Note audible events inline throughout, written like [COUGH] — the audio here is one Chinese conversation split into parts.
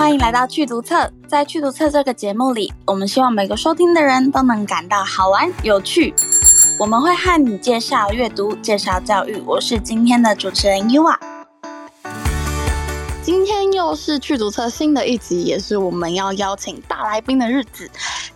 欢迎来到趣读册。在趣读册这个节目里，我们希望每个收听的人都能感到好玩有趣。我们会和你介绍阅读，介绍教育。我是今天的主持人 Yua。今天又是去读册新的一集，也是我们要邀请大来宾的日子。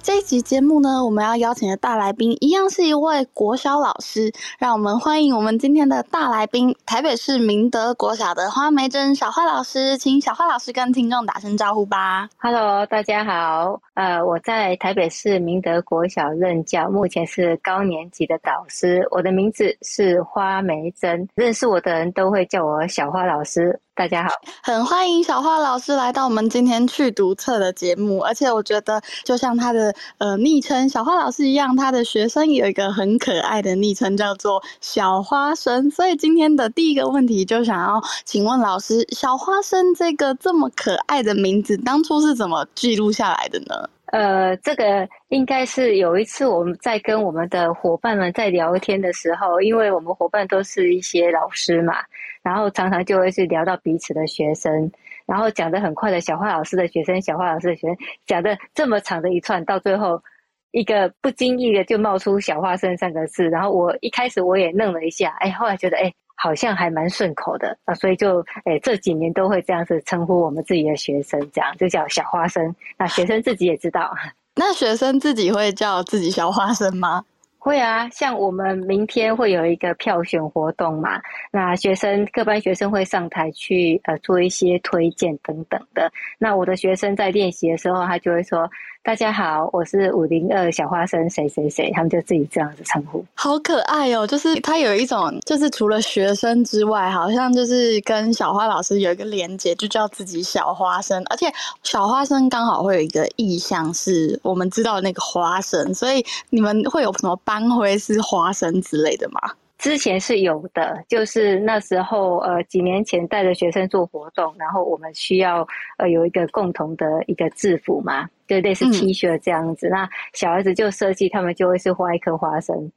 这一集节目呢，我们要邀请的大来宾一样是一位国小老师，让我们欢迎我们今天的大来宾，台北市明德国小的花梅珍小花老师，请小花老师跟听众打声招呼吧。Hello，大家好，呃，我在台北市明德国小任教，目前是高年级的导师，我的名字是花梅珍，认识我的人都会叫我小花老师。大家好，很欢迎小花老师来到我们今天趣读册的节目，而且我觉得就像他的呃昵称小花老师一样，他的学生有一个很可爱的昵称叫做小花生，所以今天的第一个问题就想要请问老师，小花生这个这么可爱的名字，当初是怎么记录下来的呢？呃，这个应该是有一次我们在跟我们的伙伴们在聊天的时候，因为我们伙伴都是一些老师嘛。然后常常就会去聊到彼此的学生，然后讲得很快的小花老师的学生，小花老师的学生讲的这么长的一串，到最后一个不经意的就冒出“小花生”三个字。然后我一开始我也愣了一下，哎，后来觉得哎，好像还蛮顺口的啊，所以就哎这几年都会这样子称呼我们自己的学生，这样就叫小花生。那学生自己也知道，[LAUGHS] 那学生自己会叫自己小花生吗？会啊，像我们明天会有一个票选活动嘛，那学生各班学生会上台去呃做一些推荐等等的。那我的学生在练习的时候，他就会说。大家好，我是五零二小花生谁谁谁，他们就自己这样子称呼，好可爱哦！就是他有一种，就是除了学生之外，好像就是跟小花老师有一个连接，就叫自己小花生。而且小花生刚好会有一个意象，是我们知道的那个花生，所以你们会有什么班徽是花生之类的吗？之前是有的，就是那时候呃几年前带着学生做活动，然后我们需要呃有一个共同的一个制服嘛。就类似 T 恤这样子，嗯、那小孩子就设计，他们就会是画一颗花生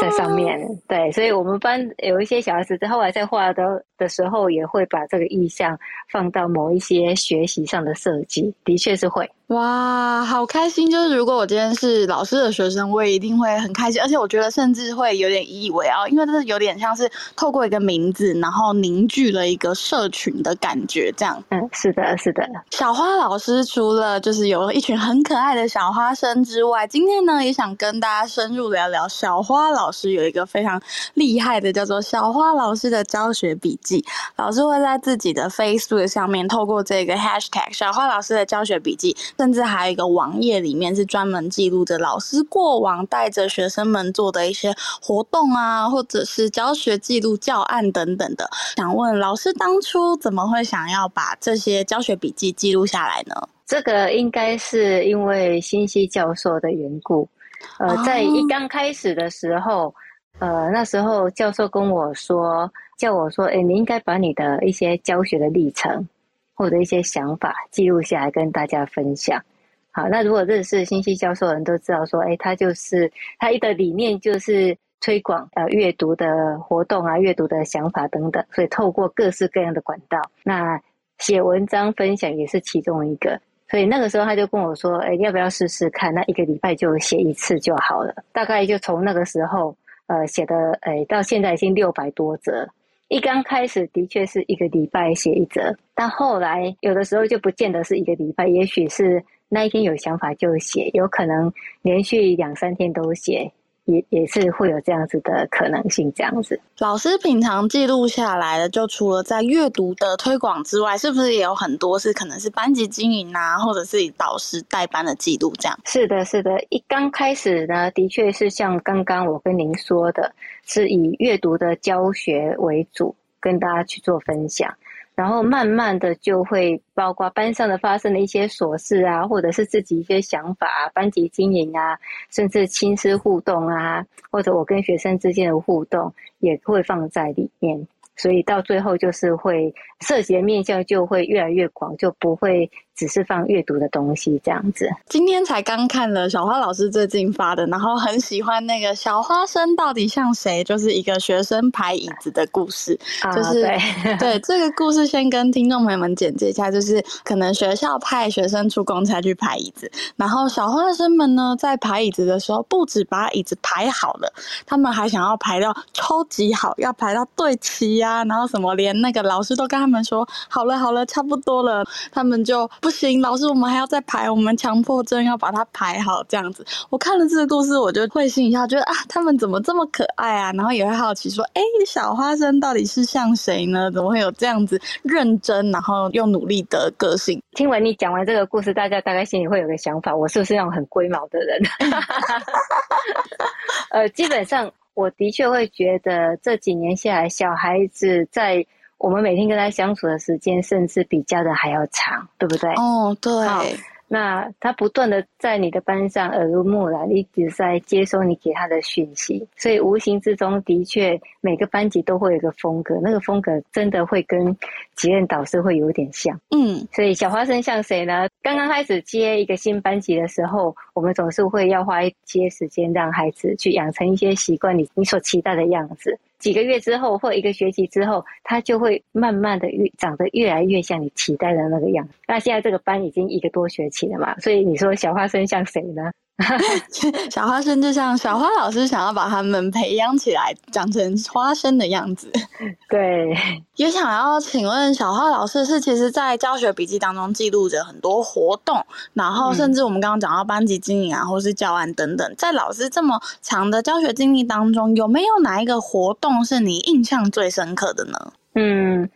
在上面。哦、对，所以我们班有一些小孩子在后来在画的的时候，也会把这个意象放到某一些学习上的设计，的确是会。哇，好开心！就是如果我今天是老师的学生，我也一定会很开心，而且我觉得甚至会有点引以为傲，因为这是有点像是透过一个名字，然后凝聚了一个社群的感觉，这样。嗯，是的，是的。小花老师除了就是有一群。很可爱的小花生之外，今天呢也想跟大家深入聊聊小花老师有一个非常厉害的，叫做小花老师的教学笔记。老师会在自己的 Facebook 上面透过这个 Hashtag 小花老师的教学笔记，甚至还有一个网页里面是专门记录着老师过往带着学生们做的一些活动啊，或者是教学记录、教案等等的。想问老师当初怎么会想要把这些教学笔记记录下来呢？这个应该是因为新西教授的缘故，呃，在一刚开始的时候，呃，那时候教授跟我说，叫我说，哎，你应该把你的一些教学的历程或者一些想法记录下来，跟大家分享。好，那如果认识新希教授的人都知道说，哎，他就是他一个理念就是推广呃阅读的活动啊，阅读的想法等等，所以透过各式各样的管道，那写文章分享也是其中一个。所以那个时候他就跟我说：“哎，要不要试试看？那一个礼拜就写一次就好了。大概就从那个时候，呃，写的，哎，到现在已经六百多则。一刚开始的确是一个礼拜写一则，但后来有的时候就不见得是一个礼拜，也许是那一天有想法就写，有可能连续两三天都写。”也也是会有这样子的可能性，这样子。老师平常记录下来的，就除了在阅读的推广之外，是不是也有很多是可能是班级经营啊，或者是以导师带班的记录这样？是的，是的。一刚开始呢，的确是像刚刚我跟您说的，是以阅读的教学为主，跟大家去做分享。然后慢慢的就会包括班上的发生的一些琐事啊，或者是自己一些想法啊，班级经营啊，甚至亲师互动啊，或者我跟学生之间的互动也会放在里面。所以到最后就是会涉及的面向就会越来越广，就不会只是放阅读的东西这样子。今天才刚看了小花老师最近发的，然后很喜欢那个小花生到底像谁？就是一个学生排椅子的故事。啊、就是对，[LAUGHS] 对这个故事，先跟听众朋友们简介一下，就是可能学校派学生出公差去排椅子，然后小花生们呢在排椅子的时候，不止把椅子排好了，他们还想要排到超级好，要排到对齐呀、啊，然后什么连那个老师都跟他们说好了好了，差不多了，他们就。不行，老师，我们还要再排，我们强迫症要把它排好，这样子。我看了这个故事，我就会心一笑，觉得啊，他们怎么这么可爱啊？然后也会好奇说，哎、小花生到底是像谁呢？怎么会有这样子认真，然后又努力的个性？听完你讲完这个故事，大家大概心里会有个想法，我是不是那种很龟毛的人？[LAUGHS] 呃，基本上我的确会觉得这几年下来，小孩子在。我们每天跟他相处的时间，甚至比家人还要长，对不对？哦，对。那他不断的在你的班上耳濡目染，一直在接收你给他的讯息，所以无形之中的确每个班级都会有一个风格，那个风格真的会跟级任导师会有点像。嗯，所以小花生像谁呢？刚刚开始接一个新班级的时候，我们总是会要花一些时间让孩子去养成一些习惯，你你所期待的样子。几个月之后，或一个学期之后，他就会慢慢的越长得越来越像你期待的那个样子。那现在这个班已经一个多学期了嘛，所以你说小花生像谁呢？[LAUGHS] 小花生就像小花老师想要把他们培养起来，长成花生的样子。[LAUGHS] 对，也想要请问小花老师，是其实在教学笔记当中记录着很多活动，然后甚至我们刚刚讲到班级经营啊，或是教案等等，在老师这么长的教学经历当中，有没有哪一个活动是你印象最深刻的呢？嗯，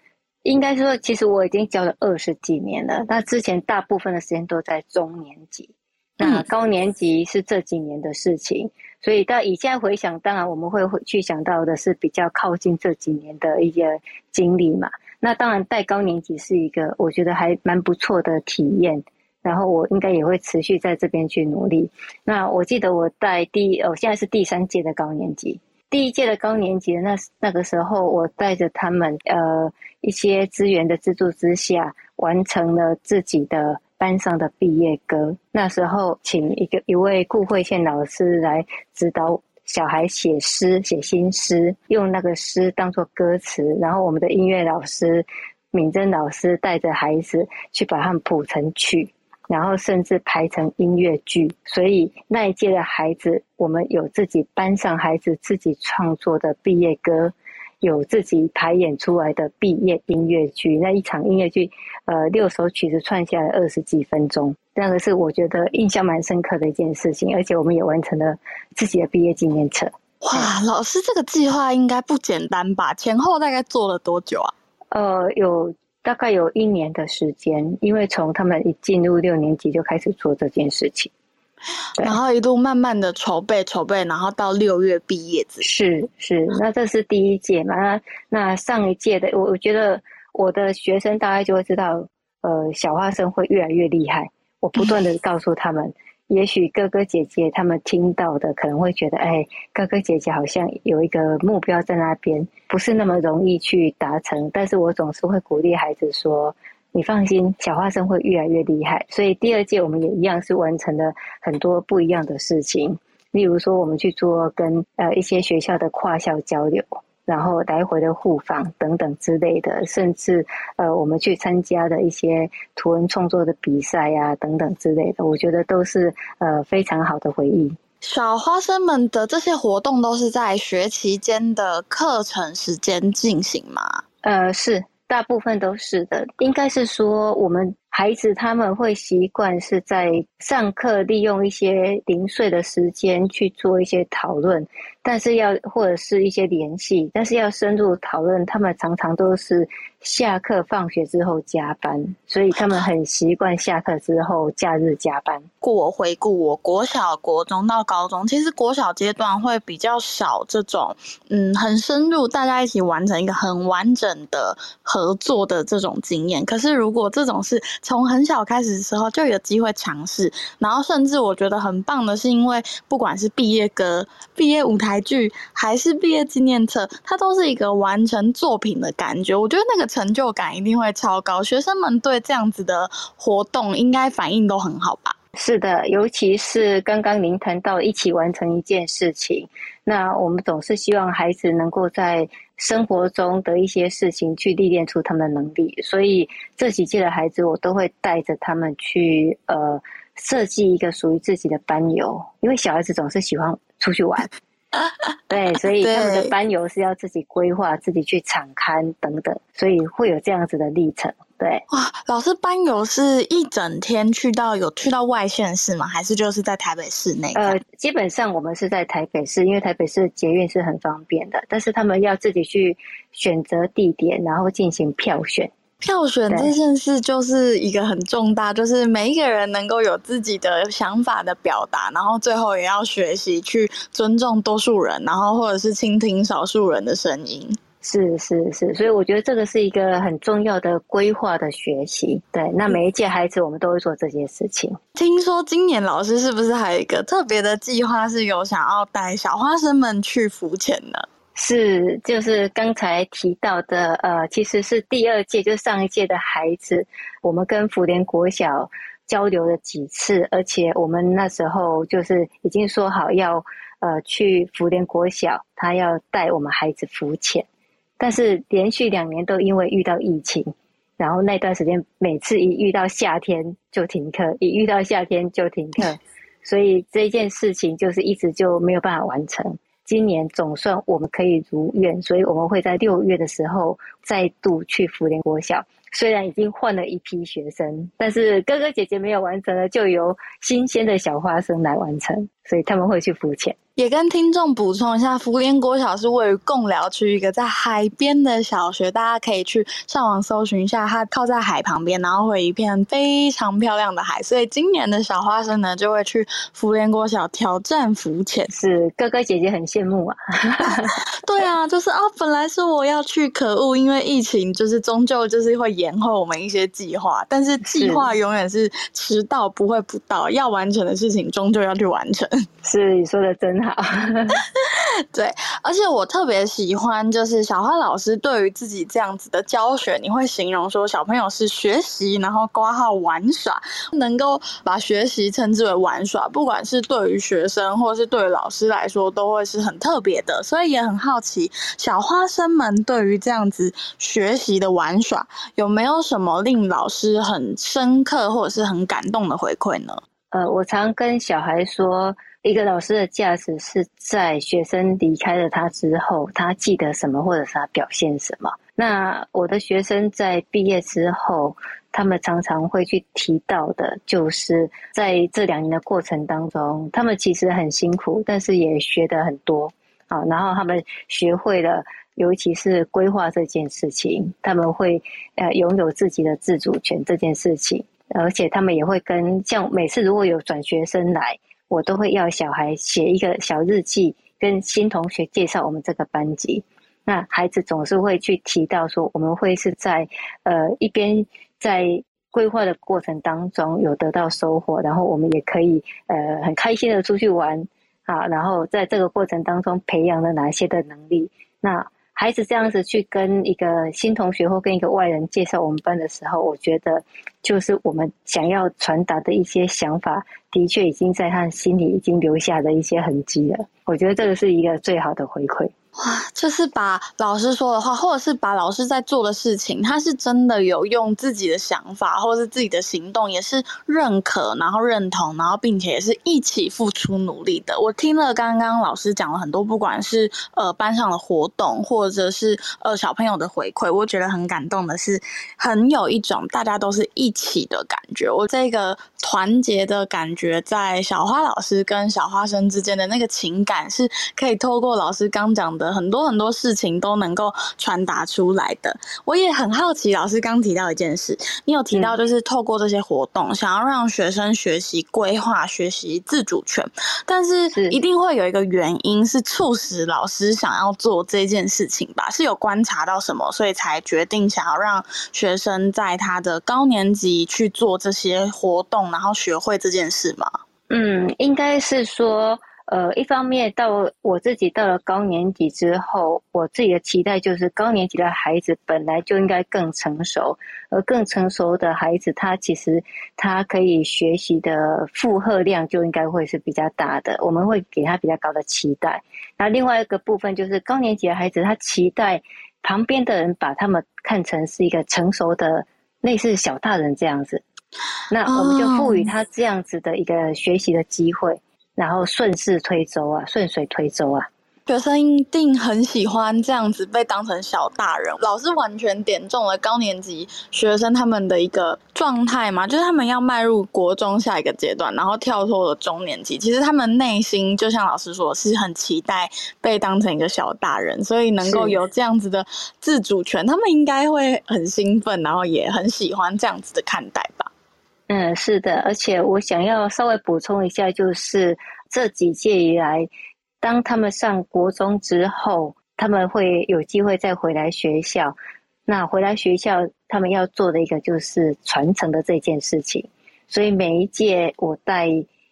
应该说，其实我已经教了二十几年了，那之前大部分的时间都在中年级。那高年级是这几年的事情，所以到以现在回想，当然我们会去想到的是比较靠近这几年的一些经历嘛。那当然带高年级是一个我觉得还蛮不错的体验，然后我应该也会持续在这边去努力。那我记得我带第，我现在是第三届的高年级，第一届的高年级那那个时候，我带着他们呃一些资源的资助之下，完成了自己的。班上的毕业歌，那时候请一个一位顾慧倩老师来指导小孩写诗、写新诗，用那个诗当做歌词，然后我们的音乐老师敏珍老师带着孩子去把他们谱成曲，然后甚至排成音乐剧。所以那一届的孩子，我们有自己班上孩子自己创作的毕业歌。有自己排演出来的毕业音乐剧，那一场音乐剧，呃，六首曲子串下来二十几分钟，那个是我觉得印象蛮深刻的一件事情，而且我们也完成了自己的毕业纪念册。哇，老师这个计划应该不简单吧？前后大概做了多久啊？呃，有大概有一年的时间，因为从他们一进入六年级就开始做这件事情。[LAUGHS] 然后一路慢慢的筹备筹备，然后到六月毕业。是是，那这是第一届嘛？那那上一届的，我我觉得我的学生大概就会知道，呃，小花生会越来越厉害。我不断的 [LAUGHS] 告诉他们，也许哥哥姐姐他们听到的可能会觉得，哎，哥哥姐姐好像有一个目标在那边，不是那么容易去达成。但是我总是会鼓励孩子说。你放心，小花生会越来越厉害。所以第二届我们也一样是完成了很多不一样的事情，例如说我们去做跟呃一些学校的跨校交流，然后来回的互访等等之类的，甚至呃我们去参加的一些图文创作的比赛呀、啊、等等之类的，我觉得都是呃非常好的回忆。小花生们的这些活动都是在学期间的课程时间进行吗？呃，是。大部分都是的，应该是说我们孩子他们会习惯是在上课利用一些零碎的时间去做一些讨论，但是要或者是一些联系，但是要深入讨论，他们常常都是。下课放学之后加班，所以他们很习惯下课之后假日加班。过我回顾我国小、国中到高中，其实国小阶段会比较少这种，嗯，很深入，大家一起完成一个很完整的合作的这种经验。可是如果这种是从很小开始的时候就有机会尝试，然后甚至我觉得很棒的是，因为不管是毕业歌、毕业舞台剧，还是毕业纪念册，它都是一个完成作品的感觉。我觉得那个成就感一定会超高，学生们对这样子的活动应该反应都很好吧？是的，尤其是刚刚您谈到一起完成一件事情，那我们总是希望孩子能够在生活中的一些事情去历练出他们的能力，所以这几届的孩子我都会带着他们去呃设计一个属于自己的班游，因为小孩子总是喜欢出去玩。[LAUGHS] 对，所以他们的班游是要自己规划、自己去场刊等等，所以会有这样子的历程。对，哇，老师班游是一整天去到有去到外县市吗？还是就是在台北市内？呃，基本上我们是在台北市，因为台北市捷运是很方便的，但是他们要自己去选择地点，然后进行票选。票选这件事就是一个很重大，就是每一个人能够有自己的想法的表达，然后最后也要学习去尊重多数人，然后或者是倾听少数人的声音。是是是，所以我觉得这个是一个很重要的规划的学习。对，那每一届孩子我们都会做这件事情。听说今年老师是不是还有一个特别的计划，是有想要带小花生们去浮潜呢？是，就是刚才提到的，呃，其实是第二届，就是上一届的孩子，我们跟福联国小交流了几次，而且我们那时候就是已经说好要，呃，去福联国小，他要带我们孩子浮潜，但是连续两年都因为遇到疫情，然后那段时间每次一遇到夏天就停课，一遇到夏天就停课，所以这件事情就是一直就没有办法完成。今年总算我们可以如愿，所以我们会在六月的时候再度去福联国小。虽然已经换了一批学生，但是哥哥姐姐没有完成的，就由新鲜的小花生来完成，所以他们会去浮潜。也跟听众补充一下，福联国小是位于贡寮区一个在海边的小学，大家可以去上网搜寻一下，它靠在海旁边，然后会有一片非常漂亮的海，所以今年的小花生呢就会去福联国小挑战浮潜，是哥哥姐姐很羡慕啊。[LAUGHS] 对啊，就是啊，本来是我要去，可恶，因为疫情就是终究就是会。延后我们一些计划，但是计划永远是迟到不会不到，要完成的事情终究要去完成。是，你说的真好。[LAUGHS] [LAUGHS] 对，而且我特别喜欢，就是小花老师对于自己这样子的教学，你会形容说小朋友是学习，然后括号玩耍，能够把学习称之为玩耍，不管是对于学生或是对于老师来说，都会是很特别的。所以也很好奇，小花生们对于这样子学习的玩耍，有没有什么令老师很深刻或者是很感动的回馈呢？呃，我常跟小孩说。一个老师的价值是在学生离开了他之后，他记得什么，或者是他表现什么。那我的学生在毕业之后，他们常常会去提到的，就是在这两年的过程当中，他们其实很辛苦，但是也学得很多啊。然后他们学会了，尤其是规划这件事情，他们会呃拥有自己的自主权这件事情，而且他们也会跟像每次如果有转学生来。我都会要小孩写一个小日记，跟新同学介绍我们这个班级。那孩子总是会去提到说，我们会是在呃一边在规划的过程当中有得到收获，然后我们也可以呃很开心的出去玩啊，然后在这个过程当中培养了哪些的能力。那孩子这样子去跟一个新同学或跟一个外人介绍我们班的时候，我觉得就是我们想要传达的一些想法，的确已经在他心里已经留下了一些痕迹了。我觉得这个是一个最好的回馈。哇，就是把老师说的话，或者是把老师在做的事情，他是真的有用自己的想法，或者是自己的行动，也是认可，然后认同，然后并且也是一起付出努力的。我听了刚刚老师讲了很多，不管是呃班上的活动，或者是呃小朋友的回馈，我觉得很感动的是，很有一种大家都是一起的感觉。我这个团结的感觉，在小花老师跟小花生之间的那个情感，是可以透过老师刚讲的很多很多事情都能够传达出来的。我也很好奇，老师刚提到一件事，你有提到就是透过这些活动，想要让学生学习规划、学习自主权，但是一定会有一个原因是促使老师想要做这件事情吧？是有观察到什么，所以才决定想要让学生在他的高年级去做这些活动。然后学会这件事吗？嗯，应该是说，呃，一方面到我自己到了高年级之后，我自己的期待就是高年级的孩子本来就应该更成熟，而更成熟的孩子，他其实他可以学习的负荷量就应该会是比较大的，我们会给他比较高的期待。那另外一个部分就是高年级的孩子，他期待旁边的人把他们看成是一个成熟的类似小大人这样子。那我们就赋予他这样子的一个学习的机会，oh. 然后顺势推舟啊，顺水推舟啊。学生一定很喜欢这样子被当成小大人。老师完全点中了高年级学生他们的一个状态嘛，就是他们要迈入国中下一个阶段，然后跳脱了中年级。其实他们内心就像老师说，是很期待被当成一个小大人，所以能够有这样子的自主权，他们应该会很兴奋，然后也很喜欢这样子的看待吧。嗯，是的，而且我想要稍微补充一下，就是这几届以来。当他们上国中之后，他们会有机会再回来学校。那回来学校，他们要做的一个就是传承的这件事情。所以每一届我带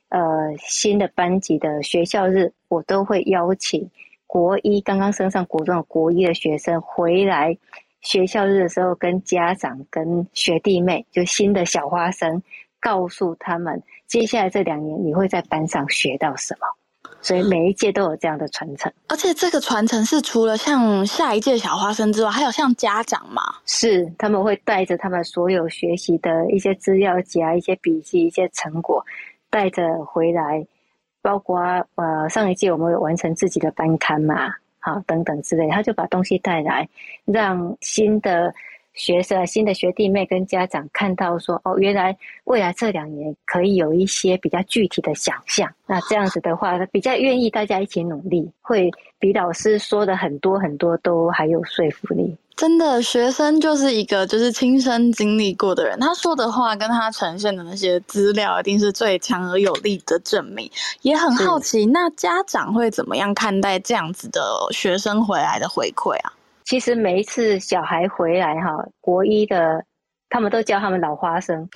呃新的班级的学校日，我都会邀请国一刚刚升上国中的国一的学生回来学校日的时候，跟家长、跟学弟妹，就新的小花生，告诉他们接下来这两年你会在班上学到什么。所以每一届都有这样的传承，而且这个传承是除了像下一届小花生之外，还有像家长嘛？是，他们会带着他们所有学习的一些资料集啊、一些笔记、一些成果，带着回来，包括呃上一届我们有完成自己的班刊嘛，啊等等之类，他就把东西带来，让新的。学生、新的学弟妹跟家长看到说：“哦，原来未来这两年可以有一些比较具体的想象。那这样子的话，比较愿意大家一起努力，会比老师说的很多很多都还有说服力。真的，学生就是一个就是亲身经历过的人，他说的话跟他呈现的那些资料，一定是最强而有力的证明。也很好奇，那家长会怎么样看待这样子的学生回来的回馈啊？”其实每一次小孩回来哈，国一的他们都叫他们老花生，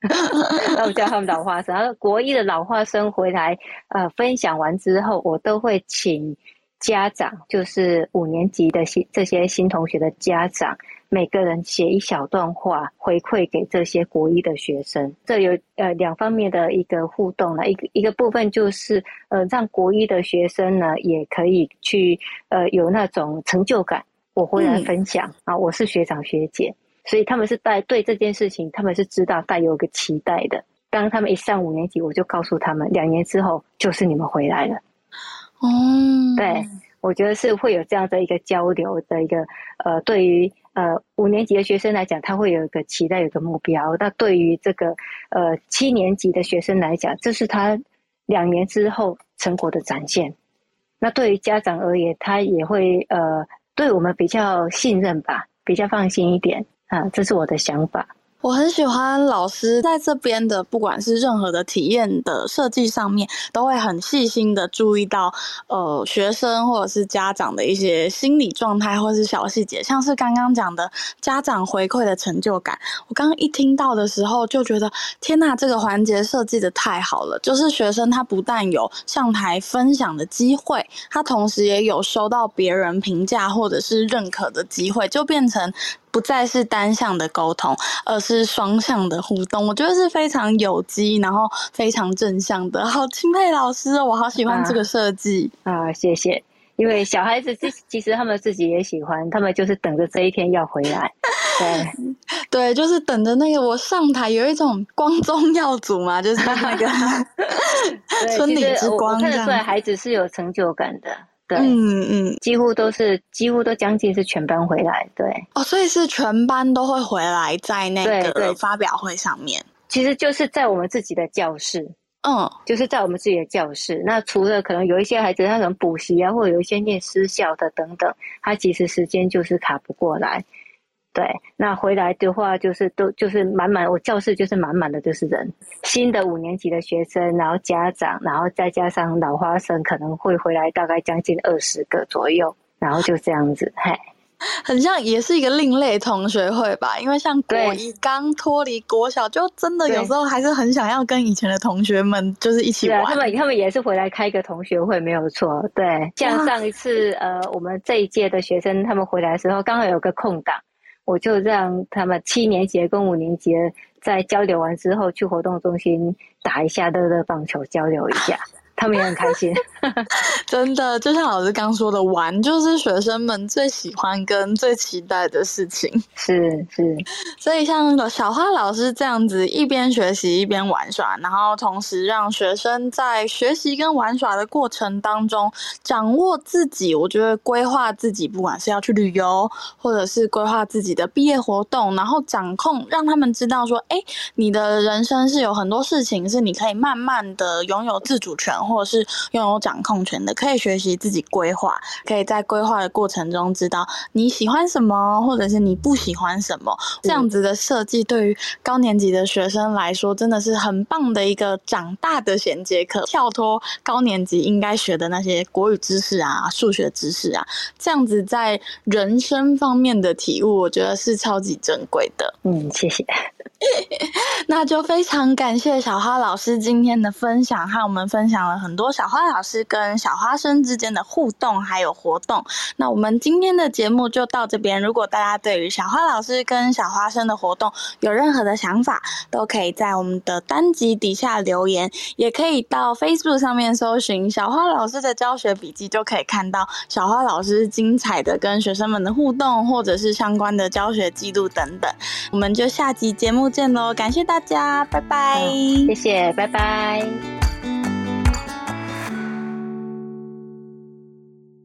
[LAUGHS] 都叫他们老花生。然后国一的老花生回来，呃，分享完之后，我都会请家长，就是五年级的新这些新同学的家长，每个人写一小段话回馈给这些国一的学生。这有呃两方面的一个互动了，一个一个部分就是呃让国一的学生呢也可以去呃有那种成就感。我回来分享、嗯、啊，我是学长学姐，所以他们是带对这件事情，他们是知道带有个期待的。当他们一上五年级，我就告诉他们，两年之后就是你们回来了。嗯，对，我觉得是会有这样的一个交流的一个呃，对于呃五年级的学生来讲，他会有一个期待，有一个目标。那对于这个呃七年级的学生来讲，这是他两年之后成果的展现。那对于家长而言，他也会呃。对我们比较信任吧，比较放心一点啊，这是我的想法。我很喜欢老师在这边的，不管是任何的体验的设计上面，都会很细心的注意到，呃，学生或者是家长的一些心理状态，或是小细节，像是刚刚讲的家长回馈的成就感。我刚刚一听到的时候，就觉得天呐，这个环节设计的太好了！就是学生他不但有上台分享的机会，他同时也有收到别人评价或者是认可的机会，就变成。不再是单向的沟通，而是双向的互动。我觉得是非常有机，然后非常正向的。好钦佩老师，我好喜欢这个设计啊，啊！谢谢。因为小孩子其其实他们自己也喜欢，他们就是等着这一天要回来。对 [LAUGHS] 对，就是等着那个我上台，有一种光宗耀祖嘛，就是那个 [LAUGHS] [LAUGHS] 村里之光。看得出来，孩子是有成就感的。嗯嗯，几乎都是，几乎都将近是全班回来，对。哦，所以是全班都会回来在那个发表会上面。其实就是在我们自己的教室，嗯，就是在我们自己的教室。那除了可能有一些孩子他可能补习啊，或者有一些念私校的等等，他其实时间就是卡不过来。对，那回来的话就是都就是满满，我教室就是满满的，就是人。新的五年级的学生，然后家长，然后再加上老花生，可能会回来大概将近二十个左右，然后就这样子，嘿，[LAUGHS] 很像也是一个另类同学会吧？因为像国一刚脱离国小，就真的有时候还是很想要跟以前的同学们就是一起玩。他们他们也是回来开一个同学会，没有错。对，像上一次呃，我们这一届的学生他们回来的时候，刚好有个空档。我就让他们七年级跟五年级在交流完之后，去活动中心打一下乐乐棒球，交流一下。[LAUGHS] 他们也很开心，[LAUGHS] 真的，就像老师刚说的，玩就是学生们最喜欢跟最期待的事情。是是，所以像小花老师这样子，一边学习一边玩耍，然后同时让学生在学习跟玩耍的过程当中掌握自己。我觉得规划自己，不管是要去旅游，或者是规划自己的毕业活动，然后掌控，让他们知道说，哎，你的人生是有很多事情是你可以慢慢的拥有自主权。或者是拥有掌控权的，可以学习自己规划，可以在规划的过程中知道你喜欢什么，或者是你不喜欢什么。这样子的设计对于高年级的学生来说，真的是很棒的一个长大的衔接课，跳脱高年级应该学的那些国语知识啊、数学知识啊，这样子在人生方面的体悟，我觉得是超级珍贵的。嗯，谢谢。[LAUGHS] 那就非常感谢小花老师今天的分享，和我们分享很多小花老师跟小花生之间的互动还有活动。那我们今天的节目就到这边。如果大家对于小花老师跟小花生的活动有任何的想法，都可以在我们的单集底下留言，也可以到 Facebook 上面搜寻小花老师的教学笔记，就可以看到小花老师精彩的跟学生们的互动，或者是相关的教学记录等等。我们就下集节目见喽，感谢大家，拜拜。谢谢，拜拜。